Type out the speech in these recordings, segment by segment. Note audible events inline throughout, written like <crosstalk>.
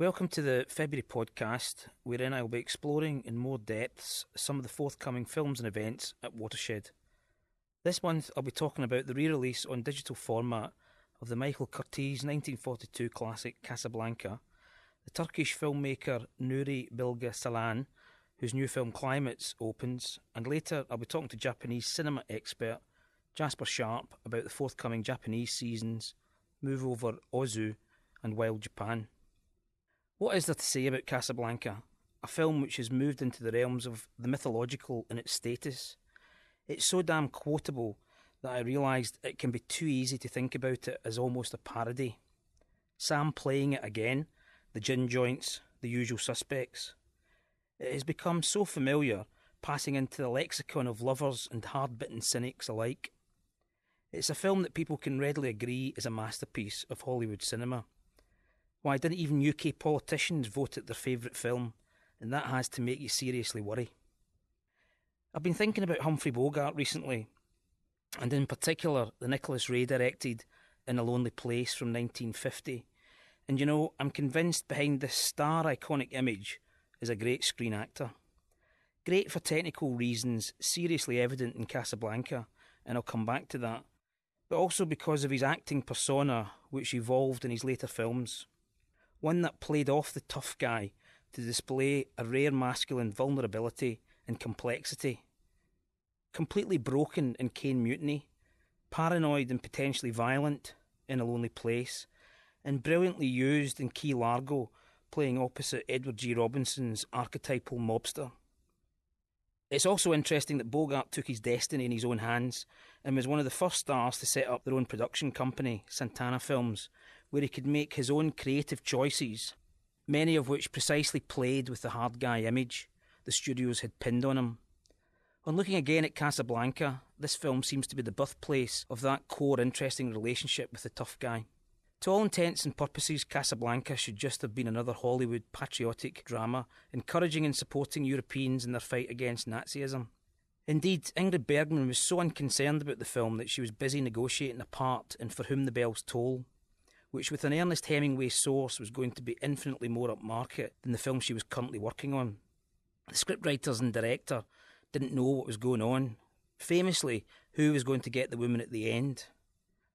Welcome to the February podcast, wherein I will be exploring in more depths some of the forthcoming films and events at Watershed. This month, I'll be talking about the re release on digital format of the Michael Curtiz 1942 classic Casablanca, the Turkish filmmaker Nuri Bilge Ceylan, whose new film Climates opens, and later I'll be talking to Japanese cinema expert Jasper Sharp about the forthcoming Japanese seasons, Move Over Ozu, and Wild Japan. What is there to say about Casablanca, a film which has moved into the realms of the mythological in its status? It's so damn quotable that I realised it can be too easy to think about it as almost a parody. Sam playing it again, the gin joints, the usual suspects. It has become so familiar, passing into the lexicon of lovers and hard bitten cynics alike. It's a film that people can readily agree is a masterpiece of Hollywood cinema. Why didn't even UK politicians vote it their favourite film? And that has to make you seriously worry. I've been thinking about Humphrey Bogart recently, and in particular the Nicholas Ray directed In a Lonely Place from 1950. And you know, I'm convinced behind this star iconic image is a great screen actor. Great for technical reasons, seriously evident in Casablanca, and I'll come back to that, but also because of his acting persona, which evolved in his later films one that played off the tough guy to display a rare masculine vulnerability and complexity. Completely broken in Caine Mutiny, paranoid and potentially violent in A Lonely Place, and brilliantly used in Key Largo, playing opposite Edward G. Robinson's archetypal mobster. It's also interesting that Bogart took his destiny in his own hands and was one of the first stars to set up their own production company, Santana Films, where he could make his own creative choices, many of which precisely played with the hard guy image the studios had pinned on him. On looking again at Casablanca, this film seems to be the birthplace of that core interesting relationship with the tough guy. To all intents and purposes, Casablanca should just have been another Hollywood patriotic drama, encouraging and supporting Europeans in their fight against Nazism. Indeed, Ingrid Bergman was so unconcerned about the film that she was busy negotiating a part in For Whom the Bells Toll, which with an Ernest Hemingway source was going to be infinitely more upmarket than the film she was currently working on. The scriptwriters and director didn't know what was going on. Famously, who was going to get the woman at the end?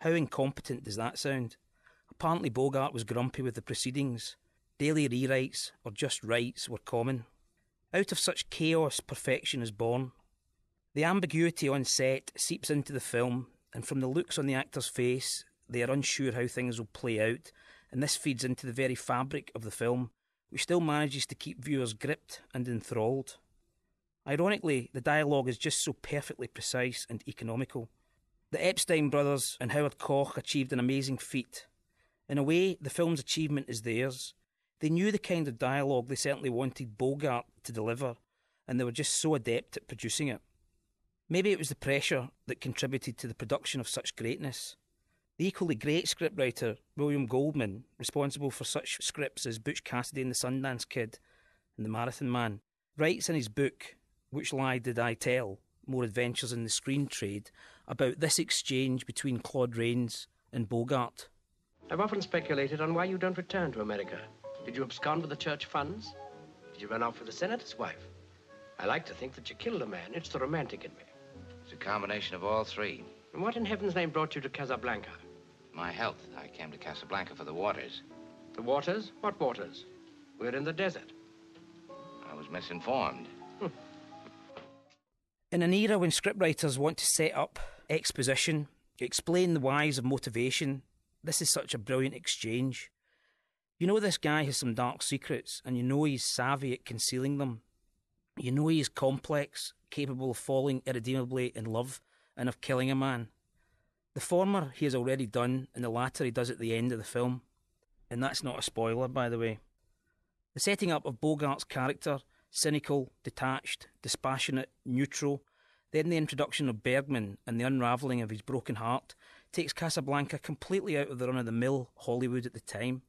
How incompetent does that sound? Apparently, Bogart was grumpy with the proceedings. Daily rewrites, or just rights, were common. Out of such chaos, perfection is born. The ambiguity on set seeps into the film, and from the looks on the actor's face, they are unsure how things will play out, and this feeds into the very fabric of the film, which still manages to keep viewers gripped and enthralled. Ironically, the dialogue is just so perfectly precise and economical. The Epstein brothers and Howard Koch achieved an amazing feat. In a way, the film's achievement is theirs. They knew the kind of dialogue they certainly wanted Bogart to deliver, and they were just so adept at producing it. Maybe it was the pressure that contributed to the production of such greatness. The equally great scriptwriter William Goldman, responsible for such scripts as Butch Cassidy and the Sundance Kid and The Marathon Man, writes in his book, Which Lie Did I Tell? More Adventures in the Screen Trade, about this exchange between Claude Rains and Bogart. I've often speculated on why you don't return to America. Did you abscond with the church funds? Did you run off with the senator's wife? I like to think that you killed a man. It's the romantic in me. It's a combination of all three. And what in heaven's name brought you to Casablanca? My health. I came to Casablanca for the waters. The waters? What waters? We're in the desert. I was misinformed. <laughs> In an era when scriptwriters want to set up exposition, explain the whys of motivation, this is such a brilliant exchange. You know this guy has some dark secrets, and you know he's savvy at concealing them. You know he is complex, capable of falling irredeemably in love and of killing a man. The former he has already done, and the latter he does at the end of the film. And that's not a spoiler, by the way. The setting up of Bogart's character, cynical, detached, dispassionate, neutral, then the introduction of Bergman and the unravelling of his broken heart takes Casablanca completely out of the run of the mill Hollywood at the time.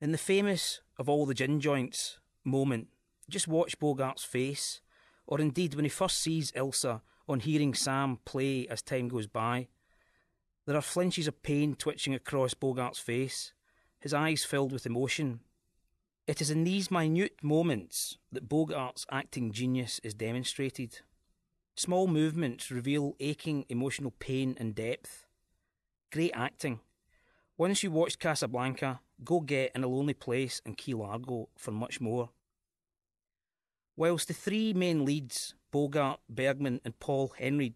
In the famous of all the gin joints moment, just watch Bogart's face, or indeed when he first sees Ilsa on hearing Sam play as time goes by. There are flinches of pain twitching across Bogart's face, his eyes filled with emotion, It is in these minute moments that Bogart's acting genius is demonstrated. Small movements reveal aching emotional pain and depth. Great acting. Once you watched Casablanca, go get In a Lonely Place and Key Largo for much more. Whilst the three main leads, Bogart, Bergman, and Paul Henreid,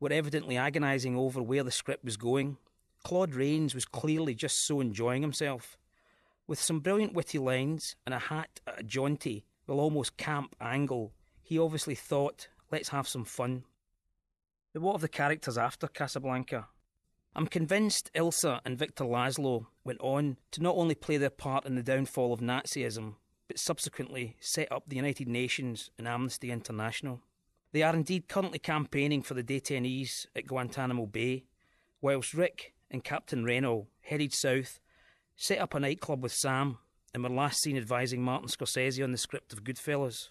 were evidently agonising over where the script was going, Claude Rains was clearly just so enjoying himself. With some brilliant witty lines and a hat at a jaunty, well almost camp angle, he obviously thought, let's have some fun. But what of the characters after Casablanca? I'm convinced Ilsa and Victor Laszlo went on to not only play their part in the downfall of Nazism, but subsequently set up the United Nations and Amnesty International. They are indeed currently campaigning for the detainees at Guantanamo Bay, whilst Rick and Captain Renault headed south, set up a nightclub with Sam, and were last seen advising Martin Scorsese on the script of Goodfellas.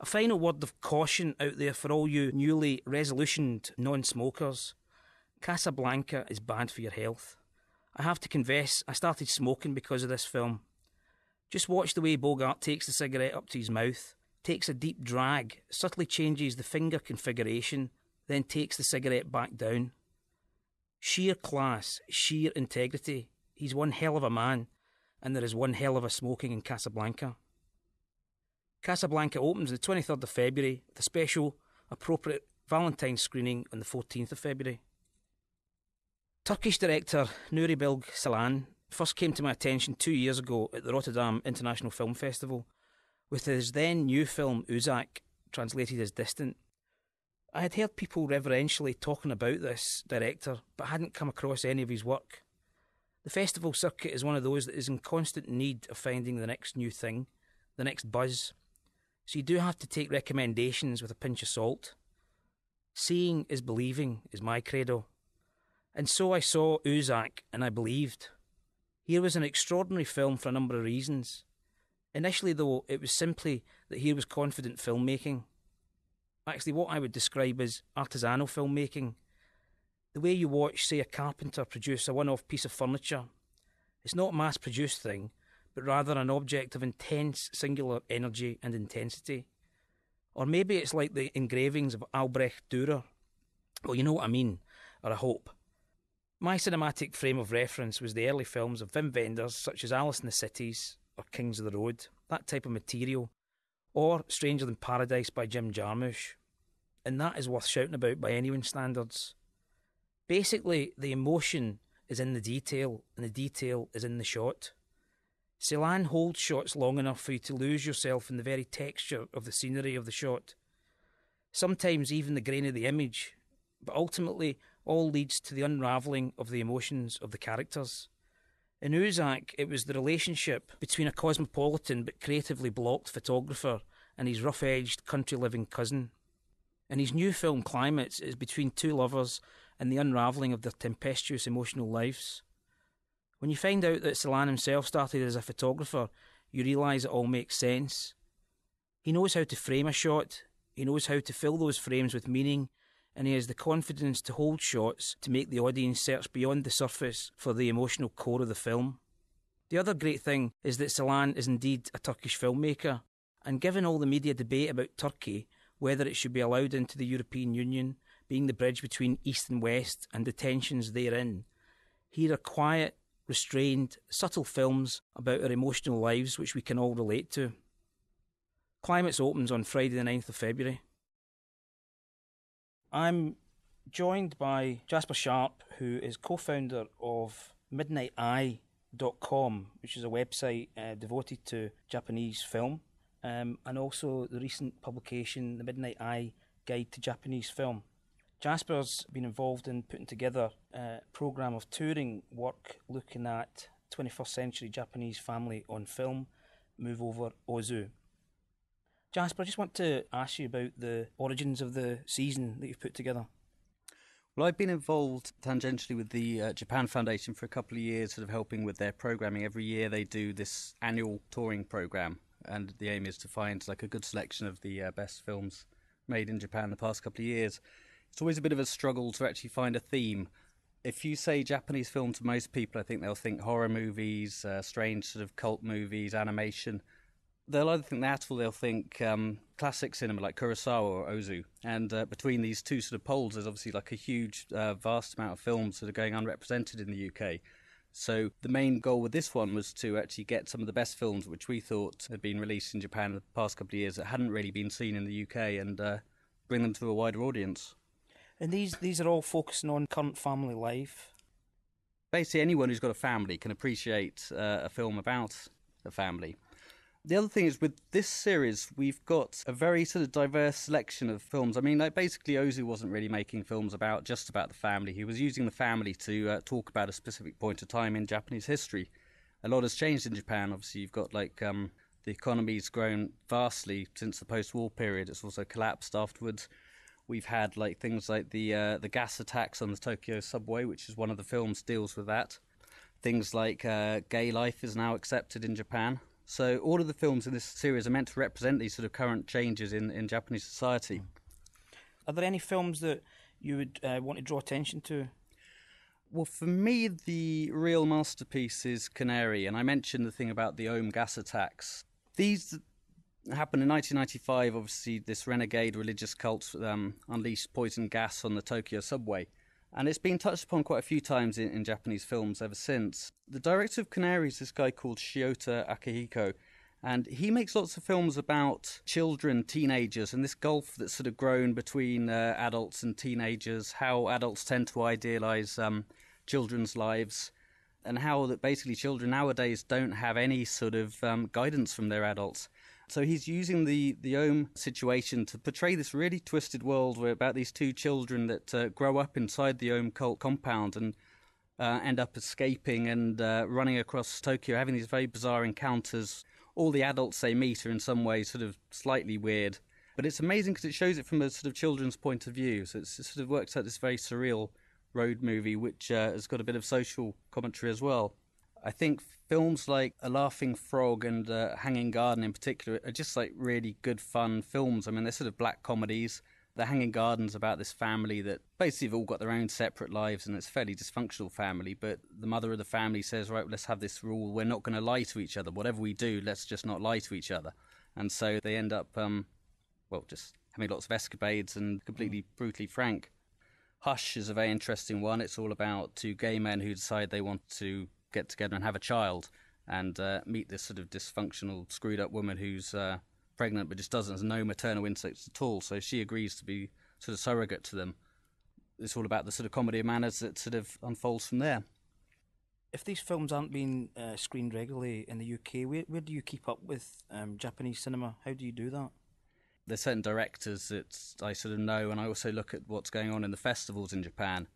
A final word of caution out there for all you newly resolutioned non smokers. Casablanca is bad for your health. I have to confess, I started smoking because of this film. Just watch the way Bogart takes the cigarette up to his mouth, takes a deep drag, subtly changes the finger configuration, then takes the cigarette back down. Sheer class, sheer integrity. He's one hell of a man, and there is one hell of a smoking in Casablanca. Casablanca opens the 23rd of February with a special, appropriate Valentine's screening on the 14th of February. Turkish director Nuri Bilge Ceylan first came to my attention two years ago at the Rotterdam International Film Festival with his then new film Uzak, translated as Distant. I had heard people reverentially talking about this director, but hadn't come across any of his work. The festival circuit is one of those that is in constant need of finding the next new thing, the next buzz. So you do have to take recommendations with a pinch of salt. Seeing is believing is my credo. And so I saw Uzak and I believed. Here was an extraordinary film for a number of reasons. Initially, though, it was simply that here was confident filmmaking. Actually, what I would describe as artisanal filmmaking. The way you watch, say, a carpenter produce a one off piece of furniture. It's not a mass produced thing, but rather an object of intense singular energy and intensity. Or maybe it's like the engravings of Albrecht Dürer. Well, you know what I mean, or I hope. My cinematic frame of reference was the early films of Wim Wenders, such as Alice in the Cities or Kings of the Road, that type of material, or Stranger Than Paradise by Jim Jarmusch. And that is worth shouting about by anyone's standards. Basically, the emotion is in the detail, and the detail is in the shot. Ceylan holds shots long enough for you to lose yourself in the very texture of the scenery of the shot. Sometimes even the grain of the image, but ultimately all leads to the unravelling of the emotions of the characters. In Uzak, it was the relationship between a cosmopolitan but creatively blocked photographer and his rough edged country living cousin. In his new film Climates, it is between two lovers and the unravelling of their tempestuous emotional lives. When you find out that Ceylan himself started as a photographer, you realise it all makes sense. He knows how to frame a shot, he knows how to fill those frames with meaning and he has the confidence to hold shots to make the audience search beyond the surface for the emotional core of the film. The other great thing is that Ceylan is indeed a Turkish filmmaker, and given all the media debate about Turkey, whether it should be allowed into the European Union, being the bridge between East and West, and the tensions therein, here are quiet, restrained, subtle films about our emotional lives which we can all relate to. Climates opens on Friday the 9th of February. I'm joined by Jasper Sharp, who is co founder of MidnightEye.com, which is a website uh, devoted to Japanese film, um, and also the recent publication, The Midnight Eye Guide to Japanese Film. Jasper's been involved in putting together a programme of touring work looking at 21st century Japanese family on film, Move Over Ozu. Jasper, I just want to ask you about the origins of the season that you've put together. Well, I've been involved tangentially with the uh, Japan Foundation for a couple of years, sort of helping with their programming. Every year they do this annual touring program, and the aim is to find like a good selection of the uh, best films made in Japan the past couple of years. It's always a bit of a struggle to actually find a theme. If you say Japanese film to most people, I think they'll think horror movies, uh, strange sort of cult movies, animation. They'll either think that or they'll think um, classic cinema like Kurosawa or Ozu. And uh, between these two sort of poles, there's obviously like a huge, uh, vast amount of films that are going unrepresented in the UK. So the main goal with this one was to actually get some of the best films which we thought had been released in Japan in the past couple of years that hadn't really been seen in the UK and uh, bring them to a wider audience. And these these are all focusing on current family life. Basically, anyone who's got a family can appreciate uh, a film about a family. The other thing is with this series, we've got a very sort of diverse selection of films. I mean, like basically, Ozu wasn't really making films about just about the family. He was using the family to uh, talk about a specific point of time in Japanese history. A lot has changed in Japan. Obviously, you've got like um, the economy's grown vastly since the post-war period. It's also collapsed afterwards. We've had like things like the uh, the gas attacks on the Tokyo subway, which is one of the films deals with that. Things like uh, gay life is now accepted in Japan. So all of the films in this series are meant to represent these sort of current changes in, in Japanese society. Are there any films that you would uh, want to draw attention to? Well, for me, the real masterpiece is Canary, and I mentioned the thing about the Aum gas attacks. These happened in 1995. Obviously, this renegade religious cult um, unleashed poison gas on the Tokyo subway. And it's been touched upon quite a few times in, in Japanese films ever since. The director of Canaries is this guy called Shiota Akihiko, and he makes lots of films about children, teenagers, and this gulf that's sort of grown between uh, adults and teenagers, how adults tend to idealize um, children's lives, and how that basically children nowadays don't have any sort of um, guidance from their adults. So he's using the the Aum situation to portray this really twisted world where about these two children that uh, grow up inside the Aum cult compound and uh, end up escaping and uh, running across Tokyo, having these very bizarre encounters. All the adults they meet are in some way sort of slightly weird, but it's amazing because it shows it from a sort of children's point of view. So it sort of works out this very surreal road movie, which uh, has got a bit of social commentary as well. I think films like A Laughing Frog and uh, Hanging Garden in particular are just like really good fun films. I mean, they're sort of black comedies. The Hanging Garden's about this family that basically have all got their own separate lives and it's a fairly dysfunctional family. But the mother of the family says, right, let's have this rule. We're not going to lie to each other. Whatever we do, let's just not lie to each other. And so they end up, um, well, just having lots of escapades and completely brutally frank. Hush is a very interesting one. It's all about two gay men who decide they want to get together and have a child and uh, meet this sort of dysfunctional, screwed up woman who's uh, pregnant but just doesn't have no maternal instincts at all. So she agrees to be sort of surrogate to them. It's all about the sort of comedy of manners that sort of unfolds from there. If these films aren't being uh, screened regularly in the UK, where, where do you keep up with um, Japanese cinema? How do you do that? There's certain directors that I sort of know, and I also look at what's going on in the festivals in Japan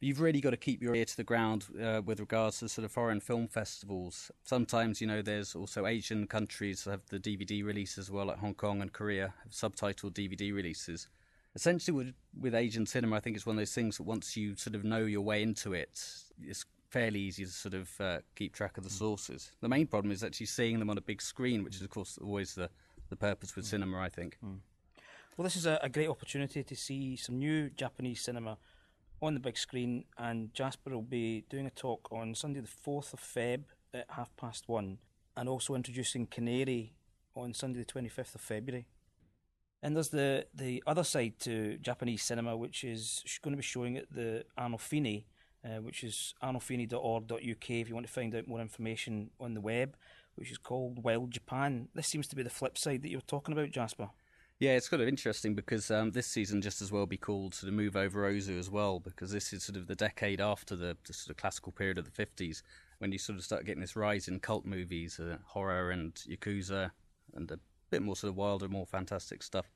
you've really got to keep your ear to the ground uh, with regards to sort of foreign film festivals. Sometimes, you know, there's also Asian countries that have the DVD release as well, like Hong Kong and Korea have subtitled DVD releases. Essentially, with, with Asian cinema, I think it's one of those things that once you sort of know your way into it, it's fairly easy to sort of uh, keep track of the mm. sources. The main problem is actually seeing them on a big screen, which is, of course, always the, the purpose with mm. cinema, I think. Mm. Well, this is a, a great opportunity to see some new Japanese cinema on the big screen, and Jasper will be doing a talk on Sunday, the 4th of Feb at half past one, and also introducing Canary on Sunday, the 25th of February. And there's the, the other side to Japanese cinema, which is going to be showing at the Arnolfini, uh, which is arnolfini.org.uk if you want to find out more information on the web, which is called Wild Japan. This seems to be the flip side that you were talking about, Jasper. Yeah, it's kind of interesting because um, this season just as well be called sort of move over Ozu as well because this is sort of the decade after the, the sort of classical period of the 50s when you sort of start getting this rise in cult movies, uh, horror and yakuza, and a bit more sort of wilder, more fantastic stuff.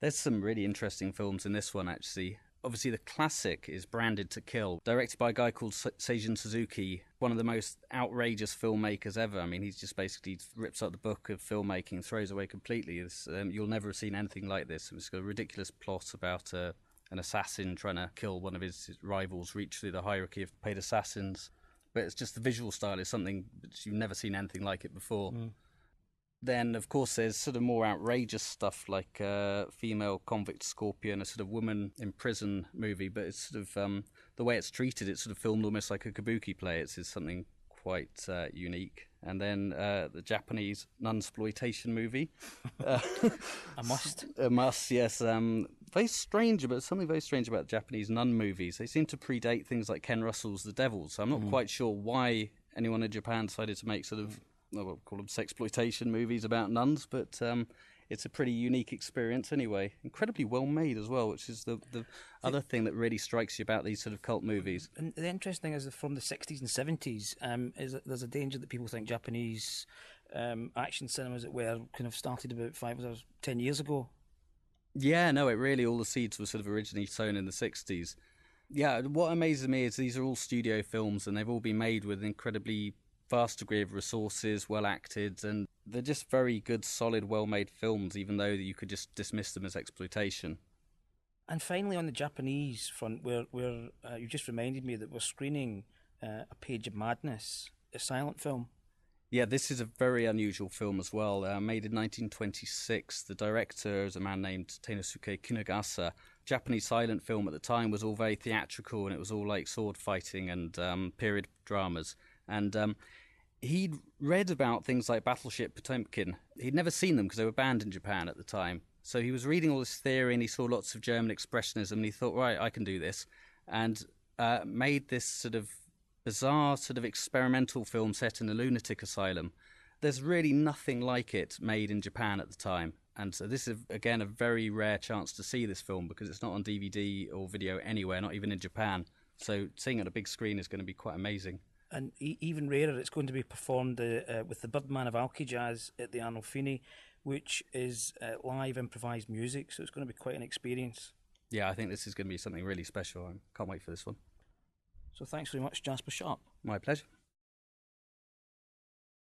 There's some really interesting films in this one actually obviously the classic is Branded to Kill, directed by a guy called Seijun Suzuki, one of the most outrageous filmmakers ever. I mean, he's just basically rips up the book of filmmaking, throws away completely. Um, you'll never have seen anything like this. It's got a ridiculous plot about uh, an assassin trying to kill one of his rivals, reach through the hierarchy of paid assassins. But it's just the visual style is something you've never seen anything like it before. Mm. Then, of course, there's sort of more outrageous stuff like uh, female convict scorpion, a sort of woman in prison movie, but it's sort of um, the way it's treated. It's sort of filmed almost like a kabuki play. It's, it's something quite uh, unique. And then uh, the Japanese nunsploitation movie. <laughs> a must. A must, yes. Um, very strange, but something very strange about Japanese nun movies. They seem to predate things like Ken Russell's The Devil. So I'm not mm. quite sure why anyone in Japan decided to make sort of we'll call them sexploitation movies about nuns, but um, it's a pretty unique experience anyway. Incredibly well made as well, which is the, the other thing that really strikes you about these sort of cult movies. And the interesting thing is from the 60s and 70s, um, is that there's a danger that people think Japanese um, action cinemas that were kind of started about five or ten years ago. Yeah, no, it really all the seeds were sort of originally sown in the 60s. Yeah, what amazes me is these are all studio films and they've all been made with incredibly vast degree of resources, well acted, and they're just very good, solid, well made films, even though you could just dismiss them as exploitation. And finally, on the Japanese front, where where uh, you just reminded me that we're screening uh, a Page of Madness, a silent film. Yeah, this is a very unusual film as well. Uh, made in 1926. The director is a man named Teinosuke Kinugasa. Japanese silent film at the time was all very theatrical and it was all like sword fighting and um, period dramas. And um, he'd read about things like Battleship Potemkin. He'd never seen them because they were banned in Japan at the time. So he was reading all this theory and he saw lots of German expressionism and he thought, right, I can do this. And uh, made this sort of bizarre, sort of experimental film set in a lunatic asylum. There's really nothing like it made in Japan at the time. And so this is, again, a very rare chance to see this film because it's not on DVD or video anywhere, not even in Japan. So seeing it on a big screen is going to be quite amazing and e- even rarer, it's going to be performed uh, uh, with the Birdman of Alki Jazz at the Arnolfini, which is uh, live improvised music. So it's going to be quite an experience. Yeah, I think this is going to be something really special. I can't wait for this one. So thanks very much, Jasper Sharp. My pleasure.